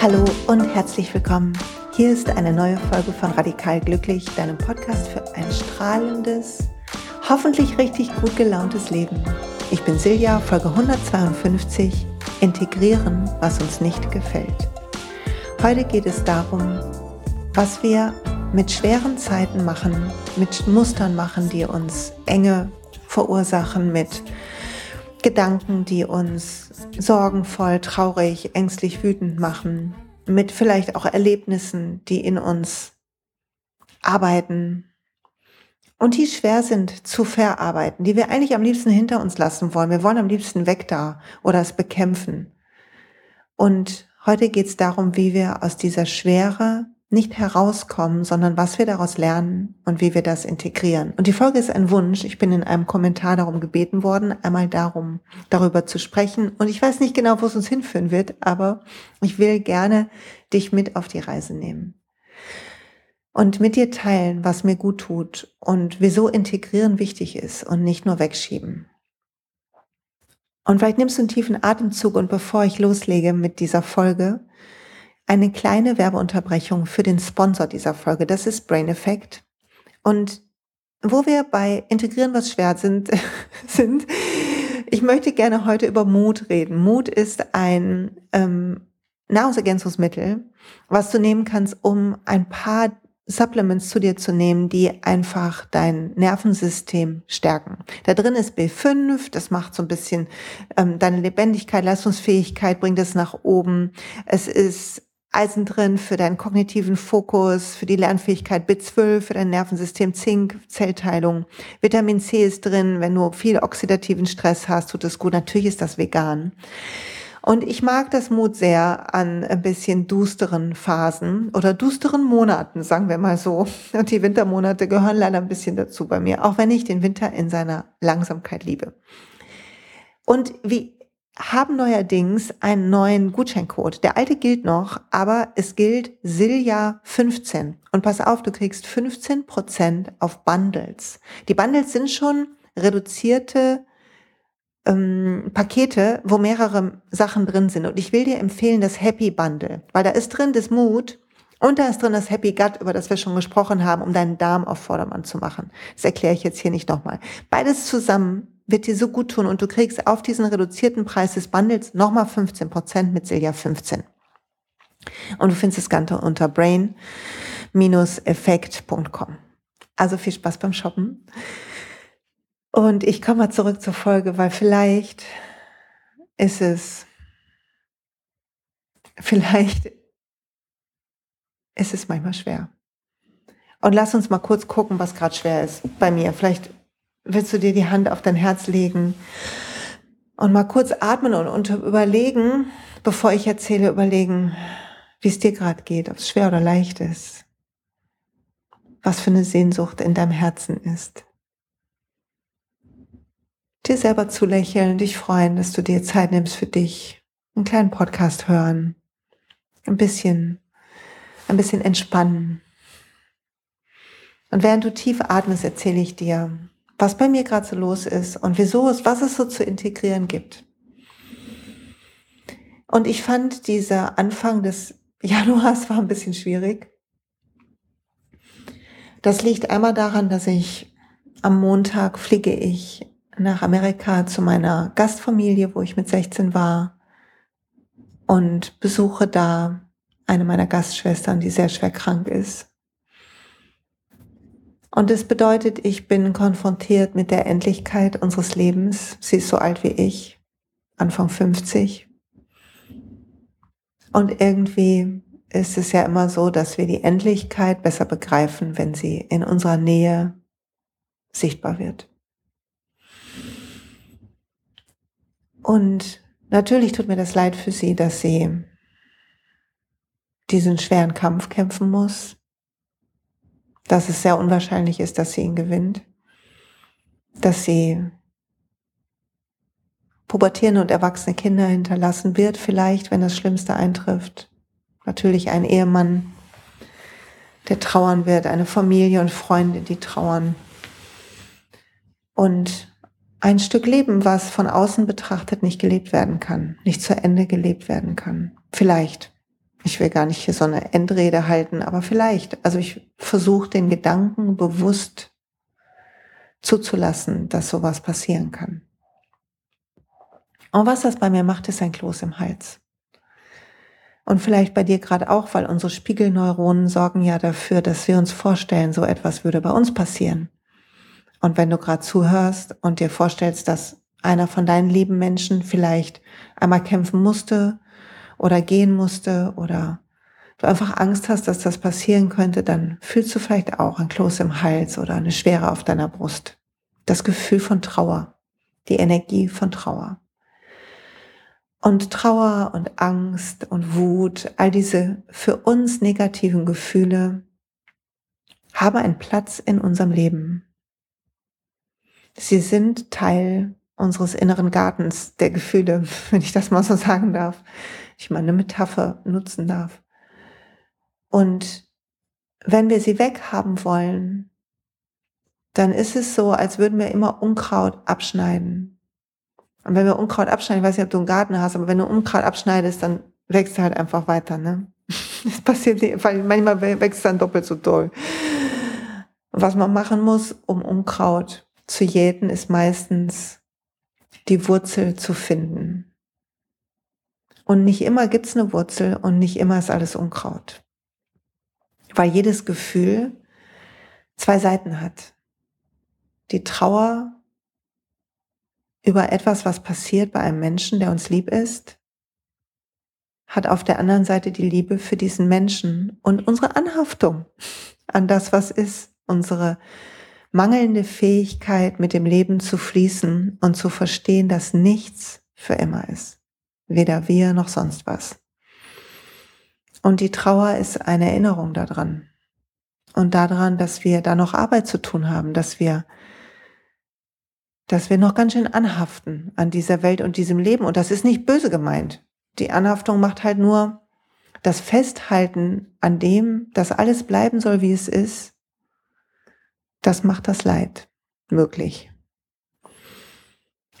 Hallo und herzlich willkommen. Hier ist eine neue Folge von Radikal Glücklich, deinem Podcast für ein strahlendes, hoffentlich richtig gut gelauntes Leben. Ich bin Silja, Folge 152, Integrieren, was uns nicht gefällt. Heute geht es darum, was wir mit schweren Zeiten machen, mit Mustern machen, die uns Enge verursachen, mit Gedanken, die uns sorgenvoll, traurig, ängstlich, wütend machen, mit vielleicht auch Erlebnissen, die in uns arbeiten und die schwer sind zu verarbeiten, die wir eigentlich am liebsten hinter uns lassen wollen. Wir wollen am liebsten weg da oder es bekämpfen. Und heute geht es darum, wie wir aus dieser Schwere nicht herauskommen, sondern was wir daraus lernen und wie wir das integrieren. Und die Folge ist ein Wunsch. Ich bin in einem Kommentar darum gebeten worden, einmal darum, darüber zu sprechen. Und ich weiß nicht genau, wo es uns hinführen wird, aber ich will gerne dich mit auf die Reise nehmen. Und mit dir teilen, was mir gut tut und wieso integrieren wichtig ist und nicht nur wegschieben. Und vielleicht nimmst du einen tiefen Atemzug und bevor ich loslege mit dieser Folge, eine kleine Werbeunterbrechung für den Sponsor dieser Folge. Das ist Brain Effect. Und wo wir bei Integrieren, was schwer sind, sind, ich möchte gerne heute über Mut reden. Mut ist ein ähm, Nahrungsergänzungsmittel, was du nehmen kannst, um ein paar Supplements zu dir zu nehmen, die einfach dein Nervensystem stärken. Da drin ist B5, das macht so ein bisschen ähm, deine Lebendigkeit, Leistungsfähigkeit, bringt es nach oben. Es ist Eisen drin für deinen kognitiven Fokus, für die Lernfähigkeit B12, für dein Nervensystem, Zink, Zellteilung. Vitamin C ist drin, wenn du viel oxidativen Stress hast, tut es gut. Natürlich ist das vegan. Und ich mag das Mut sehr an ein bisschen dusteren Phasen oder dusteren Monaten, sagen wir mal so. Und die Wintermonate gehören leider ein bisschen dazu bei mir, auch wenn ich den Winter in seiner Langsamkeit liebe. Und wie haben neuerdings einen neuen Gutscheincode. Der alte gilt noch, aber es gilt Silja 15. Und pass auf, du kriegst 15 Prozent auf Bundles. Die Bundles sind schon reduzierte ähm, Pakete, wo mehrere Sachen drin sind. Und ich will dir empfehlen das Happy Bundle, weil da ist drin das Mut und da ist drin das Happy Gut, über das wir schon gesprochen haben, um deinen Darm auf Vordermann zu machen. Das erkläre ich jetzt hier nicht nochmal. Beides zusammen wird dir so gut tun und du kriegst auf diesen reduzierten Preis des Bundles nochmal 15 Prozent mit Silja 15. Und du findest das Ganze unter brain-effekt.com. Also viel Spaß beim Shoppen. Und ich komme mal zurück zur Folge, weil vielleicht ist es, vielleicht ist es manchmal schwer. Und lass uns mal kurz gucken, was gerade schwer ist bei mir. Vielleicht willst du dir die Hand auf dein Herz legen und mal kurz atmen und, und überlegen, bevor ich erzähle, überlegen, wie es dir gerade geht, ob es schwer oder leicht ist, was für eine Sehnsucht in deinem Herzen ist. Dir selber zu lächeln, dich freuen, dass du dir Zeit nimmst für dich, einen kleinen Podcast hören, ein bisschen, ein bisschen entspannen. Und während du tief atmest, erzähle ich dir, was bei mir gerade so los ist und wieso es, was es so zu integrieren gibt. Und ich fand dieser Anfang des Januars war ein bisschen schwierig. Das liegt einmal daran, dass ich am Montag fliege ich nach Amerika zu meiner Gastfamilie, wo ich mit 16 war und besuche da eine meiner Gastschwestern, die sehr schwer krank ist. Und es bedeutet, ich bin konfrontiert mit der Endlichkeit unseres Lebens. Sie ist so alt wie ich, Anfang 50. Und irgendwie ist es ja immer so, dass wir die Endlichkeit besser begreifen, wenn sie in unserer Nähe sichtbar wird. Und natürlich tut mir das leid für sie, dass sie diesen schweren Kampf kämpfen muss, dass es sehr unwahrscheinlich ist, dass sie ihn gewinnt, dass sie pubertierende und erwachsene Kinder hinterlassen wird, vielleicht, wenn das Schlimmste eintrifft. Natürlich ein Ehemann, der trauern wird, eine Familie und Freunde, die trauern. Und ein Stück Leben, was von außen betrachtet nicht gelebt werden kann, nicht zu Ende gelebt werden kann. Vielleicht. Ich will gar nicht hier so eine Endrede halten, aber vielleicht. Also ich versuche den Gedanken bewusst zuzulassen, dass sowas passieren kann. Und was das bei mir macht, ist ein Kloß im Hals. Und vielleicht bei dir gerade auch, weil unsere Spiegelneuronen sorgen ja dafür, dass wir uns vorstellen, so etwas würde bei uns passieren. Und wenn du gerade zuhörst und dir vorstellst, dass einer von deinen lieben Menschen vielleicht einmal kämpfen musste oder gehen musste oder du einfach Angst hast, dass das passieren könnte, dann fühlst du vielleicht auch ein Kloß im Hals oder eine Schwere auf deiner Brust. Das Gefühl von Trauer, die Energie von Trauer. Und Trauer und Angst und Wut, all diese für uns negativen Gefühle haben einen Platz in unserem Leben. Sie sind Teil unseres inneren Gartens der Gefühle, wenn ich das mal so sagen darf. Ich meine Metapher nutzen darf. Und wenn wir sie weghaben wollen, dann ist es so, als würden wir immer Unkraut abschneiden. Und wenn wir Unkraut abschneiden, ich weiß nicht, ob du einen Garten hast, aber wenn du Unkraut abschneidest, dann wächst halt einfach weiter, ne? Das passiert nicht, weil manchmal wächst es dann doppelt so doll. Was man machen muss, um Unkraut zu jäten, ist meistens die Wurzel zu finden. Und nicht immer gibt's eine Wurzel und nicht immer ist alles Unkraut. Weil jedes Gefühl zwei Seiten hat. Die Trauer über etwas, was passiert bei einem Menschen, der uns lieb ist, hat auf der anderen Seite die Liebe für diesen Menschen und unsere Anhaftung an das, was ist, unsere mangelnde Fähigkeit, mit dem Leben zu fließen und zu verstehen, dass nichts für immer ist. Weder wir noch sonst was. Und die Trauer ist eine Erinnerung daran. Und daran, dass wir da noch Arbeit zu tun haben, dass wir, dass wir noch ganz schön anhaften an dieser Welt und diesem Leben. Und das ist nicht böse gemeint. Die Anhaftung macht halt nur das Festhalten an dem, dass alles bleiben soll, wie es ist, das macht das Leid möglich.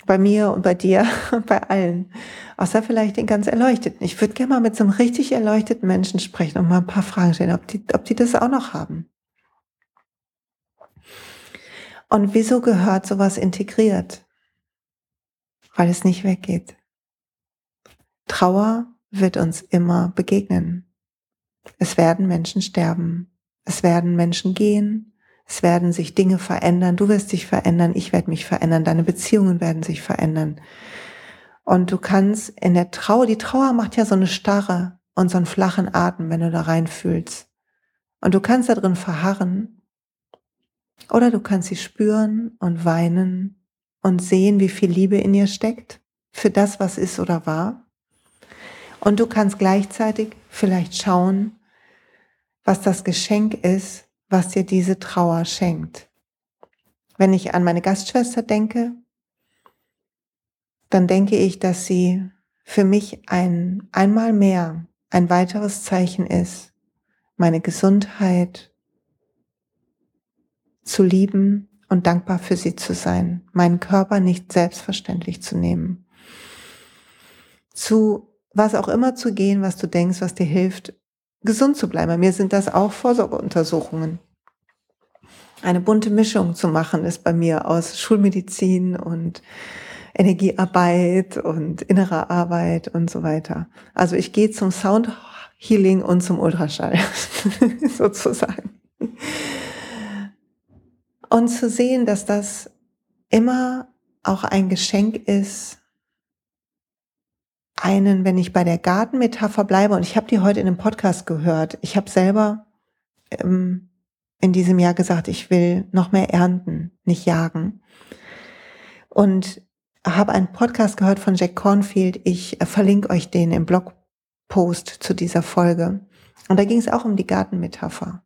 Bei mir und bei dir und bei allen. Außer vielleicht den ganz Erleuchteten. Ich würde gerne mal mit so einem richtig erleuchteten Menschen sprechen und mal ein paar Fragen stellen, ob die, ob die das auch noch haben. Und wieso gehört sowas integriert? Weil es nicht weggeht. Trauer wird uns immer begegnen. Es werden Menschen sterben. Es werden Menschen gehen. Es werden sich Dinge verändern, du wirst dich verändern, ich werde mich verändern, deine Beziehungen werden sich verändern. Und du kannst in der Trauer, die Trauer macht ja so eine starre und so einen flachen Atem, wenn du da reinfühlst. Und du kannst da drin verharren oder du kannst sie spüren und weinen und sehen, wie viel Liebe in ihr steckt für das, was ist oder war. Und du kannst gleichzeitig vielleicht schauen, was das Geschenk ist, was dir diese Trauer schenkt. Wenn ich an meine Gastschwester denke, dann denke ich, dass sie für mich ein einmal mehr ein weiteres Zeichen ist, meine Gesundheit zu lieben und dankbar für sie zu sein, meinen Körper nicht selbstverständlich zu nehmen, zu was auch immer zu gehen, was du denkst, was dir hilft, gesund zu bleiben. Bei mir sind das auch Vorsorgeuntersuchungen. Eine bunte Mischung zu machen ist bei mir aus Schulmedizin und Energiearbeit und innerer Arbeit und so weiter. Also ich gehe zum Sound Healing und zum Ultraschall sozusagen. Und zu sehen, dass das immer auch ein Geschenk ist, einen, wenn ich bei der Gartenmetapher bleibe, und ich habe die heute in einem Podcast gehört, ich habe selber ähm, in diesem Jahr gesagt, ich will noch mehr ernten, nicht jagen. Und habe einen Podcast gehört von Jack Cornfield. Ich äh, verlinke euch den im Blogpost zu dieser Folge. Und da ging es auch um die Gartenmetapher.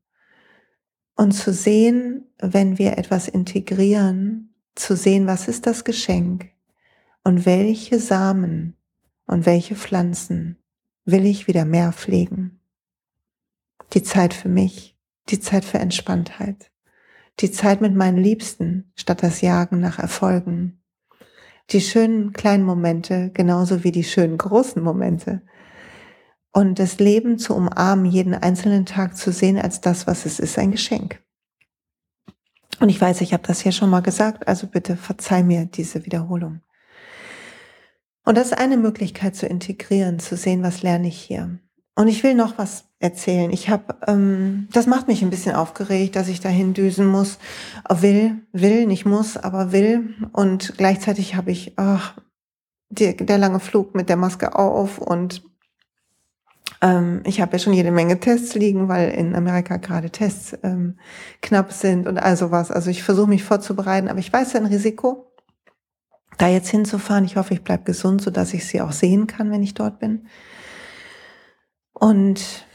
Und zu sehen, wenn wir etwas integrieren, zu sehen, was ist das Geschenk und welche Samen und welche Pflanzen will ich wieder mehr pflegen. Die Zeit für mich, die Zeit für Entspanntheit, die Zeit mit meinen Liebsten statt das Jagen nach Erfolgen, die schönen kleinen Momente genauso wie die schönen großen Momente und das Leben zu umarmen, jeden einzelnen Tag zu sehen als das, was es ist, ein Geschenk. Und ich weiß, ich habe das hier schon mal gesagt, also bitte verzeih mir diese Wiederholung. Und das ist eine Möglichkeit zu integrieren, zu sehen, was lerne ich hier. Und ich will noch was erzählen. Ich habe, ähm, das macht mich ein bisschen aufgeregt, dass ich dahin düsen muss. Will, will, nicht muss, aber will. Und gleichzeitig habe ich, ach, die, der lange Flug mit der Maske auf und ähm, ich habe ja schon jede Menge Tests liegen, weil in Amerika gerade Tests ähm, knapp sind und all sowas. Also ich versuche mich vorzubereiten, aber ich weiß ja ein Risiko, da jetzt hinzufahren. Ich hoffe, ich bleibe gesund, so dass ich sie auch sehen kann, wenn ich dort bin. Und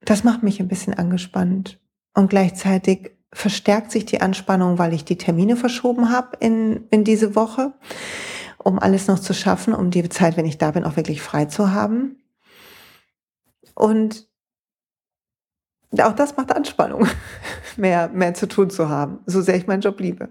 das macht mich ein bisschen angespannt. Und gleichzeitig verstärkt sich die Anspannung, weil ich die Termine verschoben habe in, in diese Woche um alles noch zu schaffen, um die Zeit, wenn ich da bin, auch wirklich frei zu haben. Und auch das macht Anspannung, mehr, mehr zu tun zu haben, so sehr ich meinen Job liebe.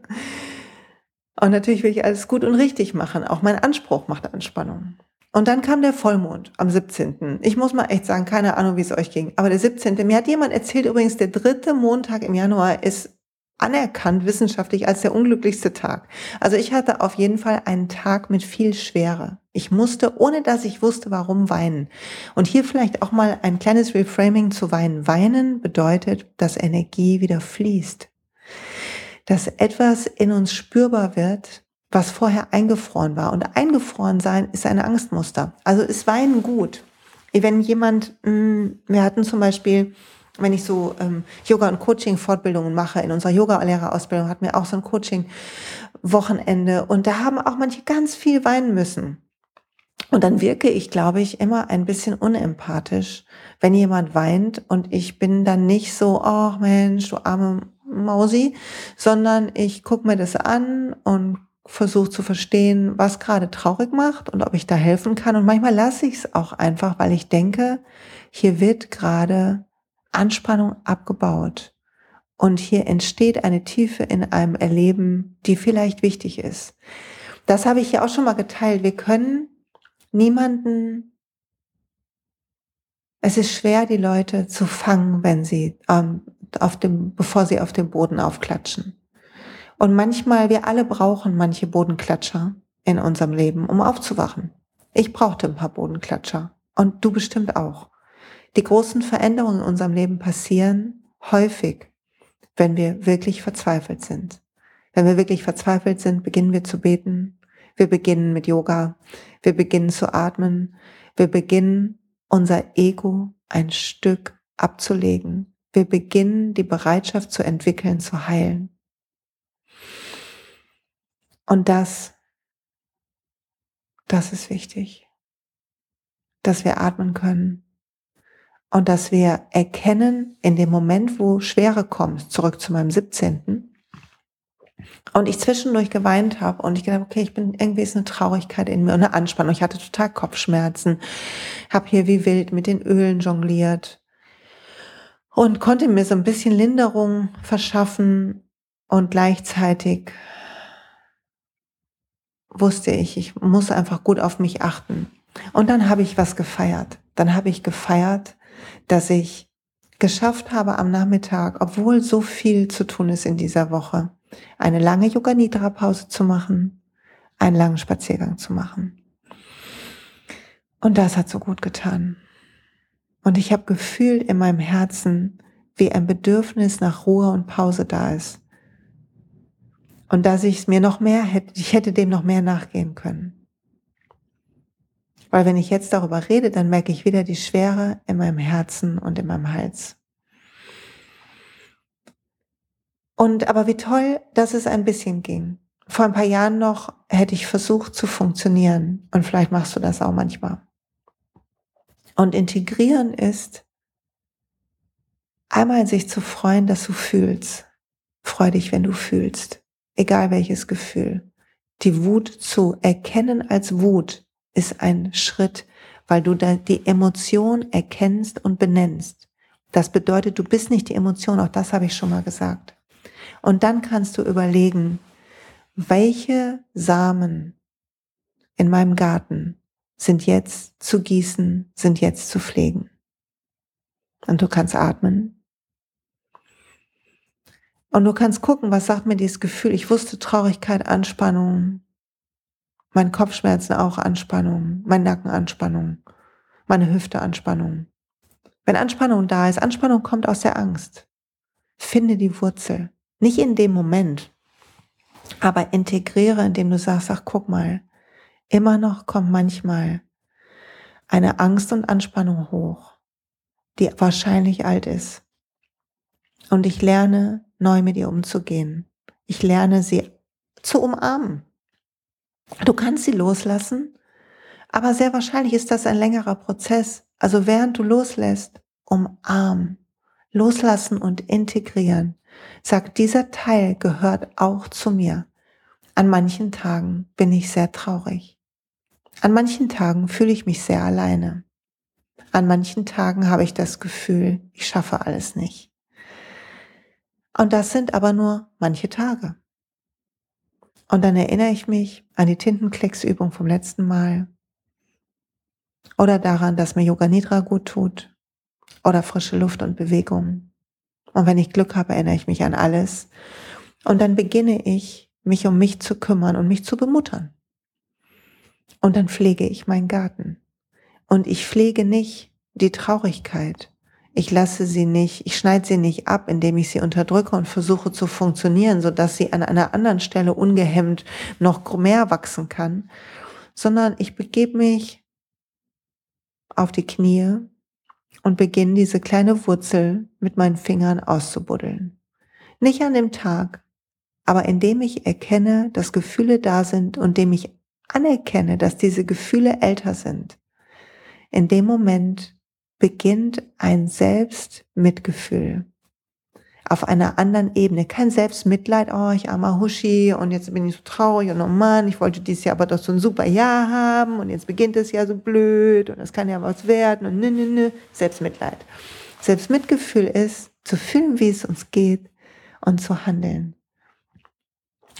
Und natürlich will ich alles gut und richtig machen. Auch mein Anspruch macht Anspannung. Und dann kam der Vollmond am 17. Ich muss mal echt sagen, keine Ahnung, wie es euch ging. Aber der 17. Mir hat jemand erzählt übrigens, der dritte Montag im Januar ist anerkannt wissenschaftlich als der unglücklichste Tag. Also ich hatte auf jeden Fall einen Tag mit viel Schwere. Ich musste, ohne dass ich wusste, warum weinen. Und hier vielleicht auch mal ein kleines Reframing zu weinen. Weinen bedeutet, dass Energie wieder fließt. Dass etwas in uns spürbar wird, was vorher eingefroren war. Und eingefroren sein ist ein Angstmuster. Also ist Weinen gut. Wenn jemand, hm, wir hatten zum Beispiel wenn ich so ähm, Yoga- und Coaching-Fortbildungen mache, in unserer Yoga-Lehrerausbildung hatten wir auch so ein Coaching-Wochenende und da haben auch manche ganz viel weinen müssen. Und dann wirke ich, glaube ich, immer ein bisschen unempathisch, wenn jemand weint und ich bin dann nicht so, ach oh Mensch, du arme Mausi, sondern ich gucke mir das an und versuche zu verstehen, was gerade traurig macht und ob ich da helfen kann. Und manchmal lasse ich es auch einfach, weil ich denke, hier wird gerade Anspannung abgebaut. Und hier entsteht eine Tiefe in einem Erleben, die vielleicht wichtig ist. Das habe ich ja auch schon mal geteilt. Wir können niemanden, es ist schwer, die Leute zu fangen, wenn sie ähm, auf dem, bevor sie auf dem Boden aufklatschen. Und manchmal, wir alle brauchen manche Bodenklatscher in unserem Leben, um aufzuwachen. Ich brauchte ein paar Bodenklatscher. Und du bestimmt auch. Die großen Veränderungen in unserem Leben passieren häufig, wenn wir wirklich verzweifelt sind. Wenn wir wirklich verzweifelt sind, beginnen wir zu beten. Wir beginnen mit Yoga. Wir beginnen zu atmen. Wir beginnen unser Ego ein Stück abzulegen. Wir beginnen die Bereitschaft zu entwickeln, zu heilen. Und das, das ist wichtig, dass wir atmen können, und dass wir erkennen, in dem Moment, wo Schwere kommt, zurück zu meinem 17. Und ich zwischendurch geweint habe und ich gedacht, okay, ich bin irgendwie ist eine Traurigkeit in mir und eine Anspannung. Ich hatte total Kopfschmerzen, habe hier wie wild mit den Ölen jongliert und konnte mir so ein bisschen Linderung verschaffen und gleichzeitig wusste ich, ich muss einfach gut auf mich achten. Und dann habe ich was gefeiert. Dann habe ich gefeiert, dass ich geschafft habe am Nachmittag, obwohl so viel zu tun ist in dieser Woche, eine lange Yoga Nidra Pause zu machen, einen langen Spaziergang zu machen. Und das hat so gut getan. Und ich habe gefühlt in meinem Herzen, wie ein Bedürfnis nach Ruhe und Pause da ist. Und dass ich es mir noch mehr hätte, ich hätte dem noch mehr nachgehen können. Weil wenn ich jetzt darüber rede, dann merke ich wieder die Schwere in meinem Herzen und in meinem Hals. Und aber wie toll, dass es ein bisschen ging. Vor ein paar Jahren noch hätte ich versucht zu funktionieren. Und vielleicht machst du das auch manchmal. Und integrieren ist, einmal sich zu freuen, dass du fühlst. Freu dich, wenn du fühlst. Egal welches Gefühl. Die Wut zu erkennen als Wut ist ein Schritt, weil du die Emotion erkennst und benennst. Das bedeutet, du bist nicht die Emotion, auch das habe ich schon mal gesagt. Und dann kannst du überlegen, welche Samen in meinem Garten sind jetzt zu gießen, sind jetzt zu pflegen. Und du kannst atmen. Und du kannst gucken, was sagt mir dieses Gefühl. Ich wusste Traurigkeit, Anspannung, mein Kopfschmerzen auch Anspannung, mein Nacken Anspannung, meine Hüfte Anspannung. Wenn Anspannung da ist, Anspannung kommt aus der Angst. Finde die Wurzel. Nicht in dem Moment, aber integriere, indem du sagst, ach guck mal, immer noch kommt manchmal eine Angst und Anspannung hoch, die wahrscheinlich alt ist. Und ich lerne neu mit ihr umzugehen. Ich lerne sie zu umarmen. Du kannst sie loslassen, aber sehr wahrscheinlich ist das ein längerer Prozess. Also während du loslässt, umarm, loslassen und integrieren. Sag, dieser Teil gehört auch zu mir. An manchen Tagen bin ich sehr traurig. An manchen Tagen fühle ich mich sehr alleine. An manchen Tagen habe ich das Gefühl, ich schaffe alles nicht. Und das sind aber nur manche Tage. Und dann erinnere ich mich an die Tintenklecksübung vom letzten Mal oder daran, dass mir Yoga Nidra gut tut oder frische Luft und Bewegung. Und wenn ich Glück habe, erinnere ich mich an alles. Und dann beginne ich, mich um mich zu kümmern und mich zu bemuttern. Und dann pflege ich meinen Garten. Und ich pflege nicht die Traurigkeit, ich lasse sie nicht, ich schneide sie nicht ab, indem ich sie unterdrücke und versuche zu funktionieren, so dass sie an einer anderen Stelle ungehemmt noch mehr wachsen kann, sondern ich begebe mich auf die Knie und beginne diese kleine Wurzel mit meinen Fingern auszubuddeln. Nicht an dem Tag, aber indem ich erkenne, dass Gefühle da sind und indem ich anerkenne, dass diese Gefühle älter sind. In dem Moment beginnt ein Selbstmitgefühl auf einer anderen Ebene. Kein Selbstmitleid, oh, ich armer Huschi und jetzt bin ich so traurig und oh Mann, ich wollte dieses Jahr aber doch so ein super Jahr haben und jetzt beginnt es ja so blöd und es kann ja was werden und nö, nö, nö. Selbstmitleid. Selbstmitgefühl ist, zu fühlen, wie es uns geht und zu handeln.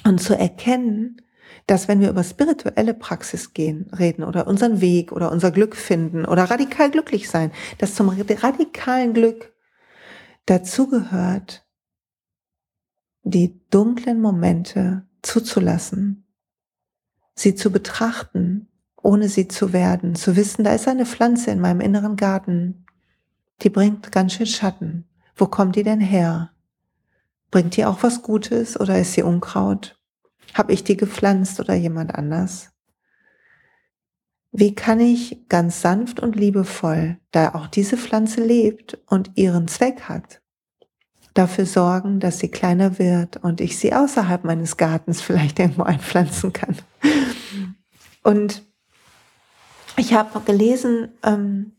Und zu erkennen, dass wenn wir über spirituelle Praxis gehen, reden oder unseren Weg oder unser Glück finden oder radikal glücklich sein, dass zum radikalen Glück dazugehört, die dunklen Momente zuzulassen, sie zu betrachten, ohne sie zu werden, zu wissen, da ist eine Pflanze in meinem inneren Garten, die bringt ganz schön Schatten. Wo kommt die denn her? Bringt die auch was Gutes oder ist sie Unkraut? Habe ich die gepflanzt oder jemand anders? Wie kann ich ganz sanft und liebevoll, da auch diese Pflanze lebt und ihren Zweck hat, dafür sorgen, dass sie kleiner wird und ich sie außerhalb meines Gartens vielleicht irgendwo einpflanzen kann? Und ich habe gelesen, ähm,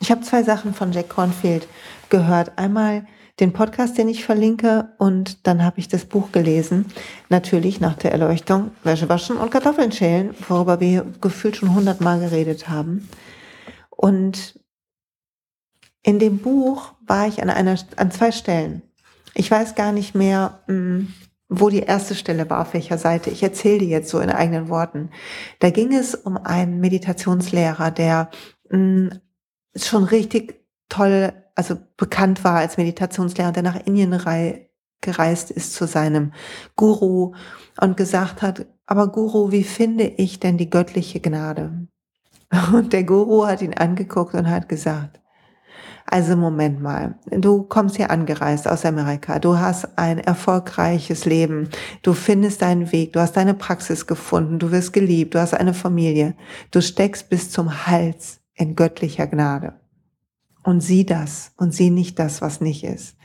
ich habe zwei Sachen von Jack Cornfield gehört. Einmal den Podcast, den ich verlinke und dann habe ich das Buch gelesen. Natürlich nach der Erleuchtung Wäsche waschen und Kartoffeln schälen, worüber wir gefühlt schon hundertmal geredet haben. Und in dem Buch war ich an einer, an zwei Stellen. Ich weiß gar nicht mehr, hm, wo die erste Stelle war, auf welcher Seite. Ich erzähle die jetzt so in eigenen Worten. Da ging es um einen Meditationslehrer, der hm, schon richtig toll also bekannt war als Meditationslehrer, der nach Indien gereist ist zu seinem Guru und gesagt hat, aber Guru, wie finde ich denn die göttliche Gnade? Und der Guru hat ihn angeguckt und hat gesagt, also Moment mal, du kommst hier angereist aus Amerika, du hast ein erfolgreiches Leben, du findest deinen Weg, du hast deine Praxis gefunden, du wirst geliebt, du hast eine Familie, du steckst bis zum Hals in göttlicher Gnade und sieh das und sieh nicht das, was nicht ist.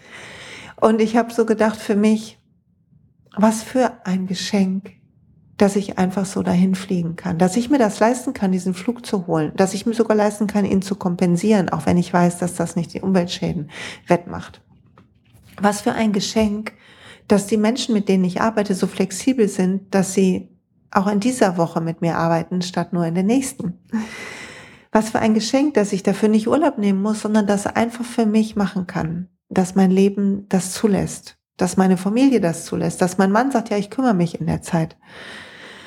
Und ich habe so gedacht für mich, was für ein Geschenk, dass ich einfach so dahin fliegen kann, dass ich mir das leisten kann, diesen Flug zu holen, dass ich mir sogar leisten kann, ihn zu kompensieren, auch wenn ich weiß, dass das nicht die Umweltschäden wettmacht. Was für ein Geschenk, dass die Menschen, mit denen ich arbeite, so flexibel sind, dass sie auch in dieser Woche mit mir arbeiten, statt nur in der nächsten. Was für ein Geschenk, dass ich dafür nicht Urlaub nehmen muss, sondern das einfach für mich machen kann, dass mein Leben das zulässt, dass meine Familie das zulässt, dass mein Mann sagt, ja, ich kümmere mich in der Zeit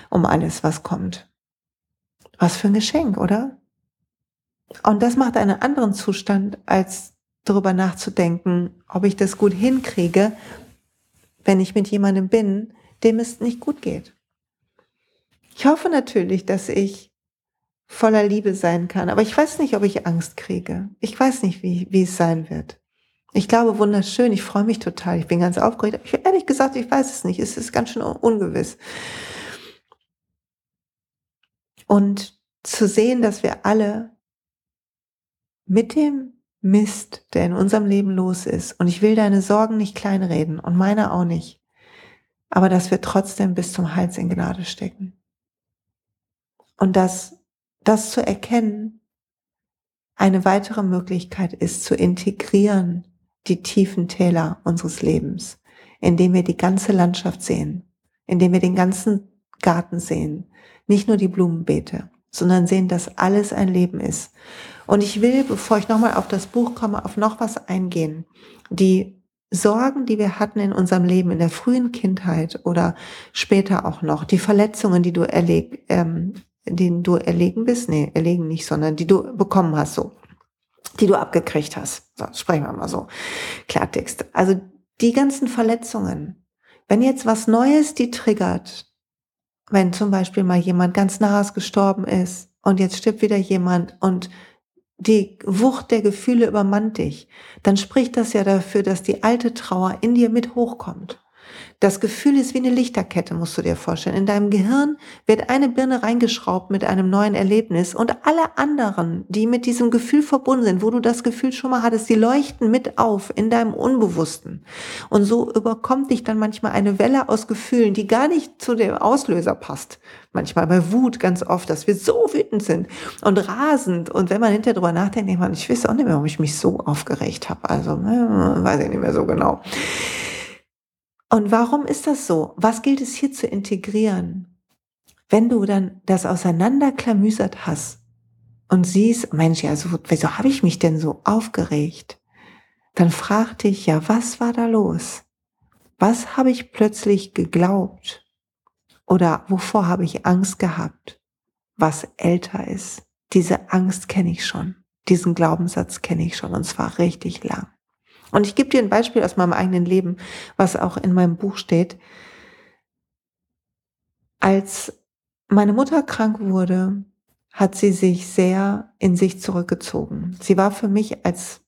um alles, was kommt. Was für ein Geschenk, oder? Und das macht einen anderen Zustand, als darüber nachzudenken, ob ich das gut hinkriege, wenn ich mit jemandem bin, dem es nicht gut geht. Ich hoffe natürlich, dass ich voller Liebe sein kann. Aber ich weiß nicht, ob ich Angst kriege. Ich weiß nicht, wie, wie es sein wird. Ich glaube, wunderschön. Ich freue mich total. Ich bin ganz aufgeregt. Ich, ehrlich gesagt, ich weiß es nicht. Es ist ganz schön ungewiss. Und zu sehen, dass wir alle mit dem Mist, der in unserem Leben los ist, und ich will deine Sorgen nicht kleinreden und meine auch nicht, aber dass wir trotzdem bis zum Hals in Gnade stecken. Und dass das zu erkennen eine weitere Möglichkeit ist, zu integrieren die tiefen Täler unseres Lebens, indem wir die ganze Landschaft sehen, indem wir den ganzen Garten sehen, nicht nur die Blumenbeete, sondern sehen, dass alles ein Leben ist. Und ich will, bevor ich nochmal auf das Buch komme, auf noch was eingehen. Die Sorgen, die wir hatten in unserem Leben, in der frühen Kindheit oder später auch noch, die Verletzungen, die du erleg, ähm, den du erlegen bist, nee, erlegen nicht, sondern die du bekommen hast, so, die du abgekriegt hast. So, sprechen wir mal so. Klartext. Also die ganzen Verletzungen. Wenn jetzt was Neues die triggert, wenn zum Beispiel mal jemand ganz nahes gestorben ist und jetzt stirbt wieder jemand und die Wucht der Gefühle übermannt dich, dann spricht das ja dafür, dass die alte Trauer in dir mit hochkommt. Das Gefühl ist wie eine Lichterkette, musst du dir vorstellen. In deinem Gehirn wird eine Birne reingeschraubt mit einem neuen Erlebnis und alle anderen, die mit diesem Gefühl verbunden sind, wo du das Gefühl schon mal hattest, die leuchten mit auf in deinem Unbewussten. Und so überkommt dich dann manchmal eine Welle aus Gefühlen, die gar nicht zu dem Auslöser passt. Manchmal bei Wut ganz oft, dass wir so wütend sind und rasend. Und wenn man hinterher drüber nachdenkt, denkt man, ich weiß auch nicht mehr, warum ich mich so aufgeregt habe. Also, ne, weiß ich nicht mehr so genau. Und warum ist das so? Was gilt es hier zu integrieren? Wenn du dann das auseinanderklamüsert hast und siehst, Mensch, ja, so, wieso habe ich mich denn so aufgeregt? Dann frag dich, ja, was war da los? Was habe ich plötzlich geglaubt? Oder wovor habe ich Angst gehabt? Was älter ist? Diese Angst kenne ich schon. Diesen Glaubenssatz kenne ich schon und zwar richtig lang. Und ich gebe dir ein Beispiel aus meinem eigenen Leben, was auch in meinem Buch steht. Als meine Mutter krank wurde, hat sie sich sehr in sich zurückgezogen. Sie war für mich als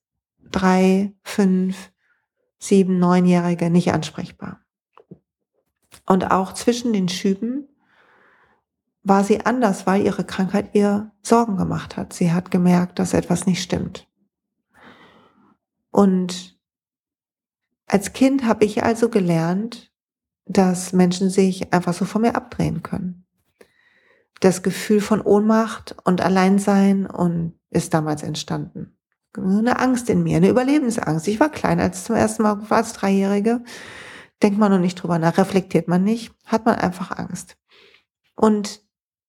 drei, fünf, sieben, neunjährige nicht ansprechbar. Und auch zwischen den Schüben war sie anders, weil ihre Krankheit ihr Sorgen gemacht hat. Sie hat gemerkt, dass etwas nicht stimmt. Und als Kind habe ich also gelernt, dass Menschen sich einfach so von mir abdrehen können. Das Gefühl von Ohnmacht und Alleinsein und ist damals entstanden. Eine Angst in mir, eine Überlebensangst. Ich war klein, als zum ersten Mal war als Dreijährige. Denkt man noch nicht drüber nach, reflektiert man nicht, hat man einfach Angst. Und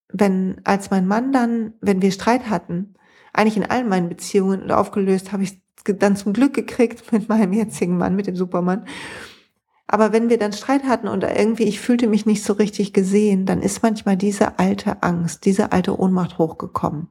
wenn, als mein Mann dann, wenn wir Streit hatten, eigentlich in allen meinen Beziehungen aufgelöst, habe ich dann zum Glück gekriegt mit meinem jetzigen Mann, mit dem Supermann. Aber wenn wir dann Streit hatten und irgendwie ich fühlte mich nicht so richtig gesehen, dann ist manchmal diese alte Angst, diese alte Ohnmacht hochgekommen.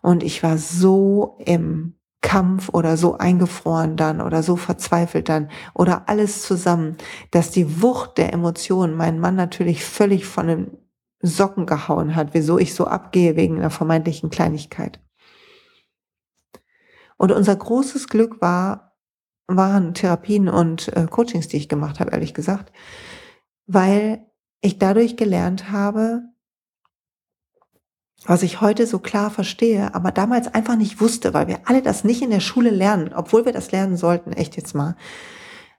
Und ich war so im Kampf oder so eingefroren dann oder so verzweifelt dann oder alles zusammen, dass die Wucht der Emotionen meinen Mann natürlich völlig von den Socken gehauen hat, wieso ich so abgehe wegen einer vermeintlichen Kleinigkeit. Und unser großes Glück war, waren Therapien und äh, Coachings, die ich gemacht habe, ehrlich gesagt, weil ich dadurch gelernt habe, was ich heute so klar verstehe, aber damals einfach nicht wusste, weil wir alle das nicht in der Schule lernen, obwohl wir das lernen sollten, echt jetzt mal.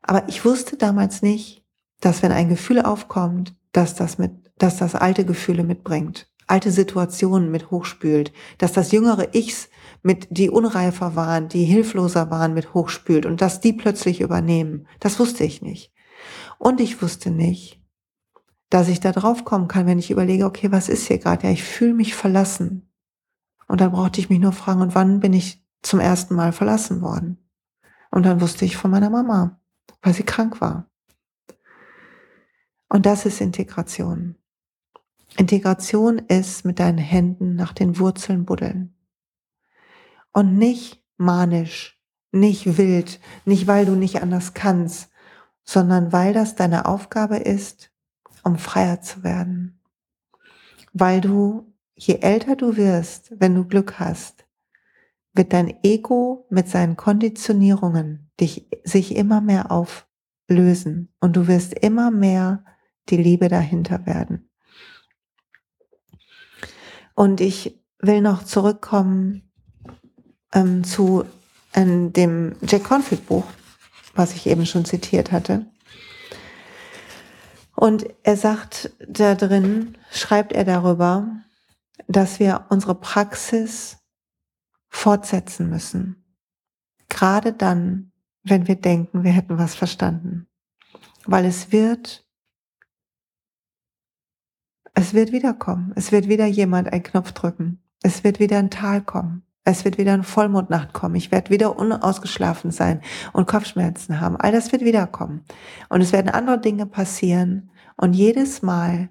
Aber ich wusste damals nicht, dass wenn ein Gefühl aufkommt, dass das mit, dass das alte Gefühle mitbringt, alte Situationen mit hochspült, dass das jüngere Ichs mit, die unreifer waren, die hilfloser waren, mit hochspült und dass die plötzlich übernehmen. Das wusste ich nicht. Und ich wusste nicht, dass ich da drauf kommen kann, wenn ich überlege, okay, was ist hier gerade? Ja, ich fühle mich verlassen. Und dann brauchte ich mich nur fragen, und wann bin ich zum ersten Mal verlassen worden? Und dann wusste ich von meiner Mama, weil sie krank war. Und das ist Integration. Integration ist mit deinen Händen nach den Wurzeln buddeln. Und nicht manisch, nicht wild, nicht weil du nicht anders kannst, sondern weil das deine Aufgabe ist, um freier zu werden. Weil du, je älter du wirst, wenn du Glück hast, wird dein Ego mit seinen Konditionierungen dich, sich immer mehr auflösen und du wirst immer mehr die Liebe dahinter werden. Und ich will noch zurückkommen ähm, zu ähm, dem Jack Confield Buch, was ich eben schon zitiert hatte. Und er sagt da drin, schreibt er darüber, dass wir unsere Praxis fortsetzen müssen. Gerade dann, wenn wir denken, wir hätten was verstanden. Weil es wird, es wird wiederkommen. Es wird wieder jemand einen Knopf drücken. Es wird wieder ein Tal kommen. Es wird wieder eine Vollmondnacht kommen. Ich werde wieder unausgeschlafen sein und Kopfschmerzen haben. All das wird wiederkommen. Und es werden andere Dinge passieren. Und jedes Mal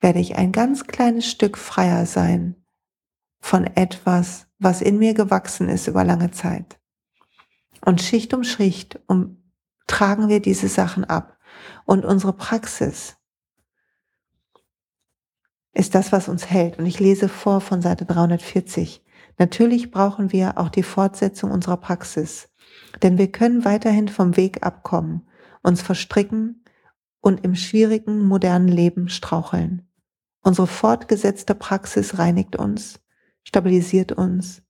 werde ich ein ganz kleines Stück freier sein von etwas, was in mir gewachsen ist über lange Zeit. Und Schicht um Schicht um, tragen wir diese Sachen ab. Und unsere Praxis ist das, was uns hält. Und ich lese vor von Seite 340. Natürlich brauchen wir auch die Fortsetzung unserer Praxis, denn wir können weiterhin vom Weg abkommen, uns verstricken und im schwierigen modernen Leben straucheln. Unsere fortgesetzte Praxis reinigt uns, stabilisiert uns,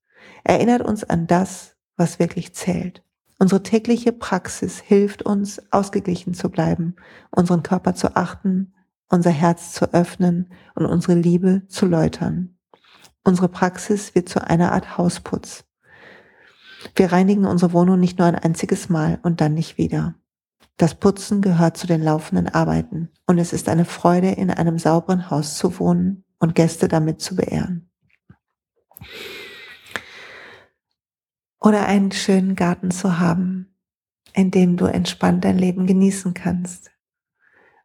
erinnert uns an das, was wirklich zählt. Unsere tägliche Praxis hilft uns, ausgeglichen zu bleiben, unseren Körper zu achten, unser Herz zu öffnen und unsere Liebe zu läutern. Unsere Praxis wird zu einer Art Hausputz. Wir reinigen unsere Wohnung nicht nur ein einziges Mal und dann nicht wieder. Das Putzen gehört zu den laufenden Arbeiten und es ist eine Freude, in einem sauberen Haus zu wohnen und Gäste damit zu beehren. Oder einen schönen Garten zu haben, in dem du entspannt dein Leben genießen kannst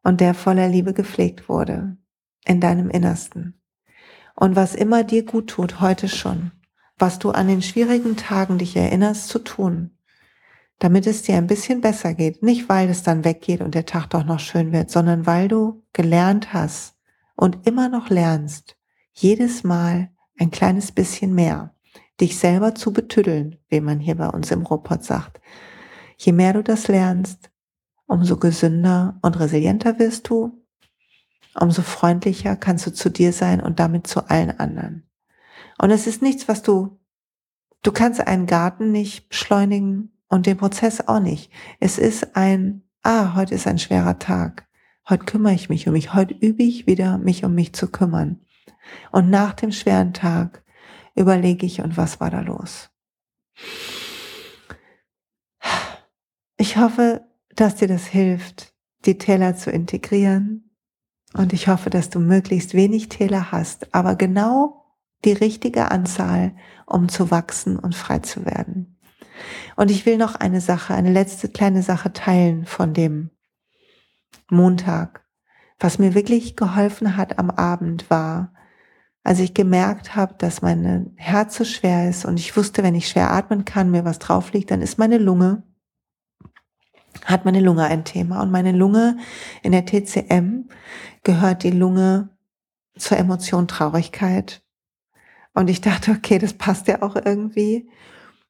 und der voller Liebe gepflegt wurde in deinem Innersten. Und was immer dir gut tut, heute schon, was du an den schwierigen Tagen dich erinnerst zu tun, damit es dir ein bisschen besser geht, nicht weil es dann weggeht und der Tag doch noch schön wird, sondern weil du gelernt hast und immer noch lernst, jedes Mal ein kleines bisschen mehr, dich selber zu betüddeln, wie man hier bei uns im Robot sagt. Je mehr du das lernst, umso gesünder und resilienter wirst du umso freundlicher kannst du zu dir sein und damit zu allen anderen. Und es ist nichts, was du, du kannst einen Garten nicht beschleunigen und den Prozess auch nicht. Es ist ein, ah, heute ist ein schwerer Tag. Heute kümmere ich mich um mich. Heute übe ich wieder, mich um mich zu kümmern. Und nach dem schweren Tag überlege ich, und was war da los? Ich hoffe, dass dir das hilft, die Täler zu integrieren, und ich hoffe, dass du möglichst wenig Täler hast, aber genau die richtige Anzahl, um zu wachsen und frei zu werden. Und ich will noch eine Sache, eine letzte kleine Sache teilen von dem Montag. Was mir wirklich geholfen hat am Abend war, als ich gemerkt habe, dass mein Herz so schwer ist und ich wusste, wenn ich schwer atmen kann, mir was drauf liegt, dann ist meine Lunge hat meine Lunge ein Thema. Und meine Lunge in der TCM gehört die Lunge zur Emotion Traurigkeit. Und ich dachte, okay, das passt ja auch irgendwie.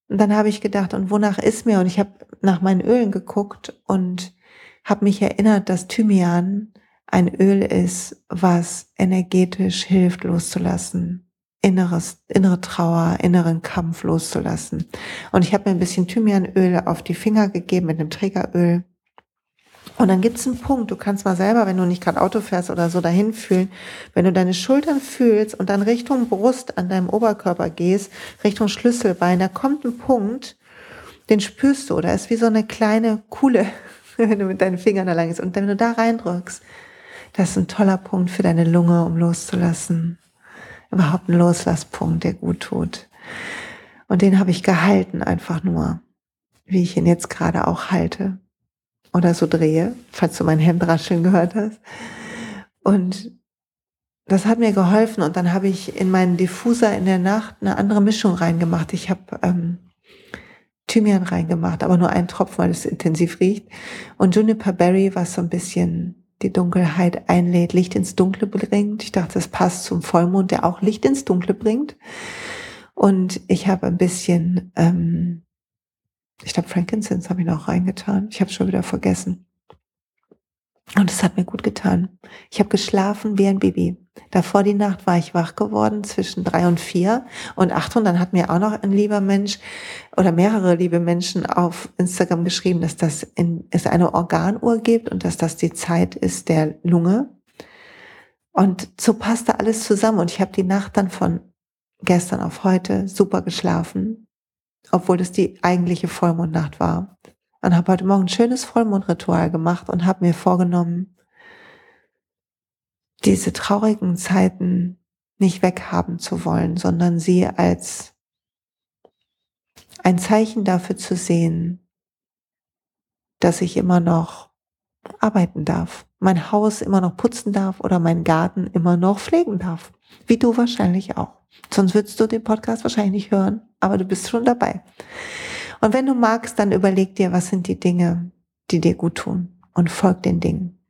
Und dann habe ich gedacht, und wonach ist mir? Und ich habe nach meinen Ölen geguckt und habe mich erinnert, dass Thymian ein Öl ist, was energetisch hilft loszulassen inneres, innere Trauer, inneren Kampf loszulassen. Und ich habe mir ein bisschen Thymianöl auf die Finger gegeben mit einem Trägeröl. Und dann gibt's einen Punkt, du kannst mal selber, wenn du nicht gerade Auto fährst oder so, dahin fühlen, wenn du deine Schultern fühlst und dann Richtung Brust an deinem Oberkörper gehst, Richtung Schlüsselbein, da kommt ein Punkt, den spürst du, da ist wie so eine kleine Kuhle, wenn du mit deinen Fingern da lang ist. Und wenn du da reindrückst, das ist ein toller Punkt für deine Lunge, um loszulassen überhaupt ein Loslasspunkt, der gut tut. Und den habe ich gehalten, einfach nur, wie ich ihn jetzt gerade auch halte oder so drehe, falls du mein Hemd rascheln gehört hast. Und das hat mir geholfen und dann habe ich in meinen Diffuser in der Nacht eine andere Mischung reingemacht. Ich habe ähm, Thymian reingemacht, aber nur einen Tropfen, weil es intensiv riecht. Und Juniper Berry, was so ein bisschen die Dunkelheit einlädt, Licht ins Dunkle bringt. Ich dachte, das passt zum Vollmond, der auch Licht ins Dunkle bringt. Und ich habe ein bisschen, ähm, ich glaube, Frankincense habe ich noch reingetan. Ich habe schon wieder vergessen. Und es hat mir gut getan. Ich habe geschlafen wie ein Baby. Davor die Nacht war ich wach geworden zwischen drei und vier. Und Achtung, dann hat mir auch noch ein lieber Mensch oder mehrere liebe Menschen auf Instagram geschrieben, dass das in, es eine Organuhr gibt und dass das die Zeit ist der Lunge. Und so passte alles zusammen. Und ich habe die Nacht dann von gestern auf heute super geschlafen, obwohl es die eigentliche Vollmondnacht war und habe heute Morgen ein schönes Vollmondritual gemacht und habe mir vorgenommen, diese traurigen Zeiten nicht weghaben zu wollen, sondern sie als ein Zeichen dafür zu sehen, dass ich immer noch arbeiten darf, mein Haus immer noch putzen darf oder meinen Garten immer noch pflegen darf. Wie du wahrscheinlich auch. Sonst würdest du den Podcast wahrscheinlich nicht hören, aber du bist schon dabei. Und wenn du magst, dann überleg dir, was sind die Dinge, die dir gut tun und folg den Dingen.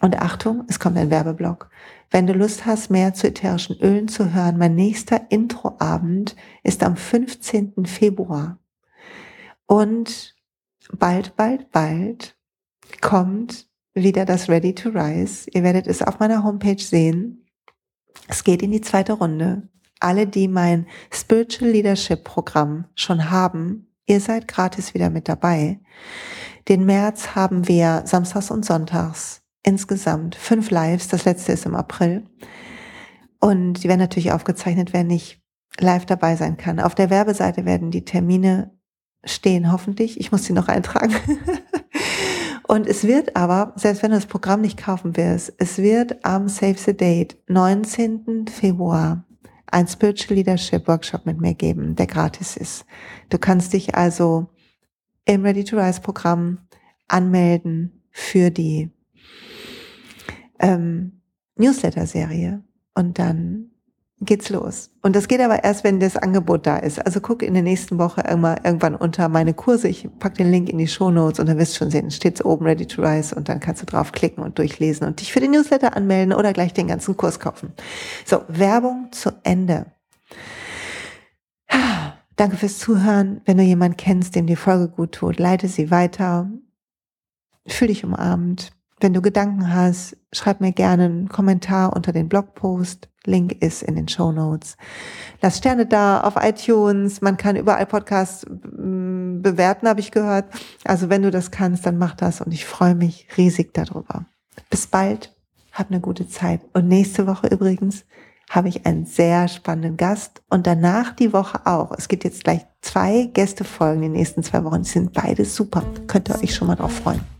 Und Achtung, es kommt ein Werbeblock. Wenn du Lust hast, mehr zu ätherischen Ölen zu hören, mein nächster Introabend ist am 15. Februar. Und bald, bald, bald kommt wieder das Ready to Rise. Ihr werdet es auf meiner Homepage sehen. Es geht in die zweite Runde. Alle, die mein Spiritual Leadership Programm schon haben, Ihr seid gratis wieder mit dabei. Den März haben wir samstags und sonntags insgesamt fünf Lives. Das letzte ist im April. Und die werden natürlich aufgezeichnet, wer nicht live dabei sein kann. Auf der Werbeseite werden die Termine stehen, hoffentlich. Ich muss sie noch eintragen. Und es wird aber, selbst wenn du das Programm nicht kaufen wirst, es wird am Save the Date, 19. Februar, ein Spiritual Leadership Workshop mit mir geben, der gratis ist. Du kannst dich also im Ready to Rise Programm anmelden für die ähm, Newsletter-Serie und dann geht's los. Und das geht aber erst, wenn das Angebot da ist. Also guck in der nächsten Woche irgendwann unter meine Kurse. Ich pack den Link in die Show Notes und dann wirst du schon sehen, steht's oben Ready to Rise und dann kannst du draufklicken und durchlesen und dich für den Newsletter anmelden oder gleich den ganzen Kurs kaufen. So, Werbung zu Ende. Danke fürs Zuhören. Wenn du jemanden kennst, dem die Folge gut tut, leite sie weiter. Fühl dich umarmt. Wenn du Gedanken hast, schreib mir gerne einen Kommentar unter den Blogpost. Link ist in den Show Notes. Lass Sterne da auf iTunes. Man kann überall Podcasts mm, bewerten, habe ich gehört. Also wenn du das kannst, dann mach das und ich freue mich riesig darüber. Bis bald. Hab eine gute Zeit. Und nächste Woche übrigens habe ich einen sehr spannenden Gast und danach die Woche auch. Es gibt jetzt gleich zwei Gästefolgen in den nächsten zwei Wochen. Die sind beide super. Könnt ihr euch schon mal drauf freuen.